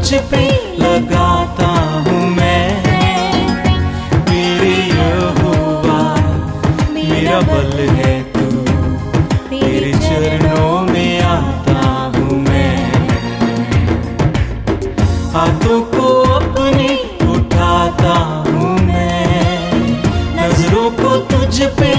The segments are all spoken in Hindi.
लगाता हूँ मैं। मेरे यहोवा मेरा बल है तू। तेरे चरणों में आता हूँ मैं। हाथों को अपने उठाता हूँ मैं। नज़रों को तुझ पे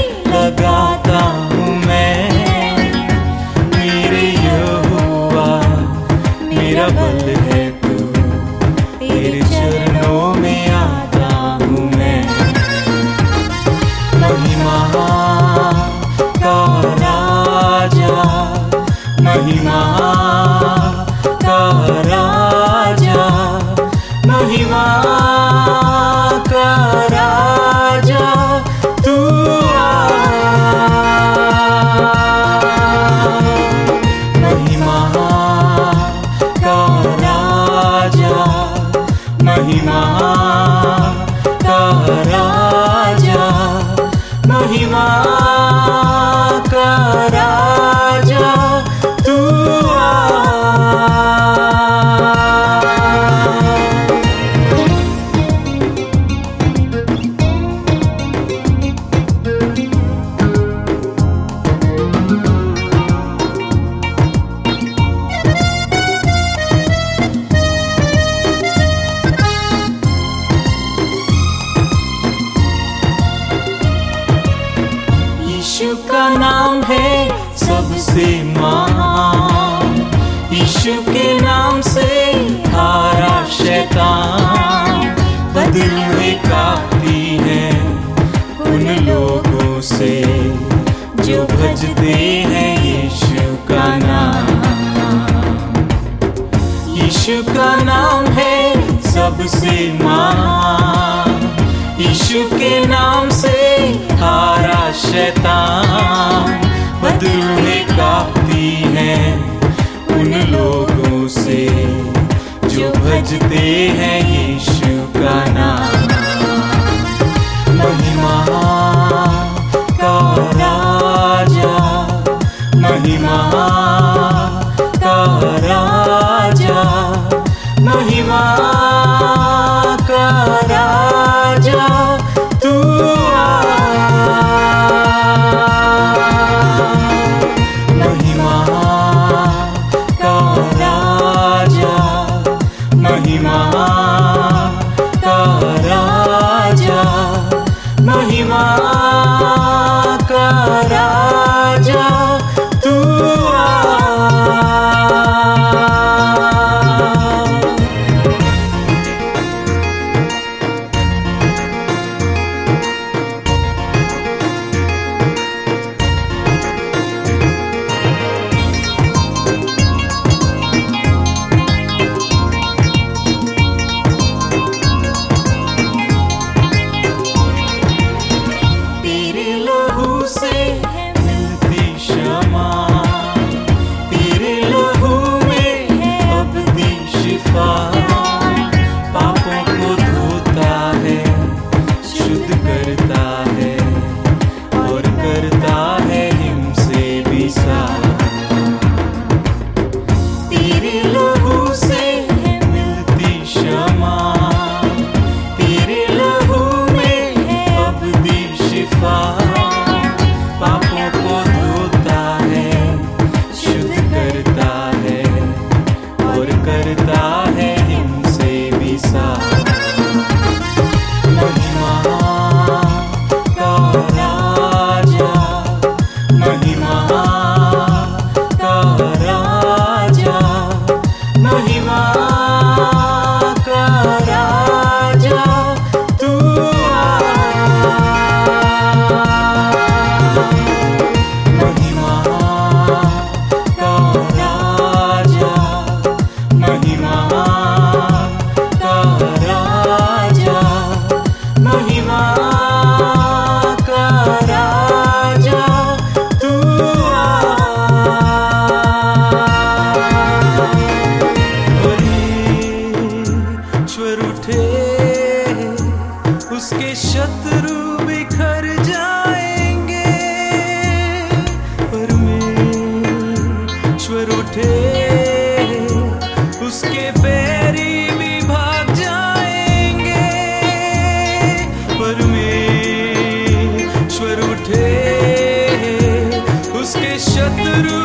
यीशु का नाम है सबसे महान। यीशु के नाम से हारा शैतान। बदलने काफ़ी है उन लोगों से जो भजते हैं यीशु का नाम। यीशु का नाम है सबसे महान। यीशु के नाम से शैतान बदलने काती है उन लोगों से जो भजते हैं यीशु का नाम। महिमा का राजा, महिमा का राजा। महिमा शत्रु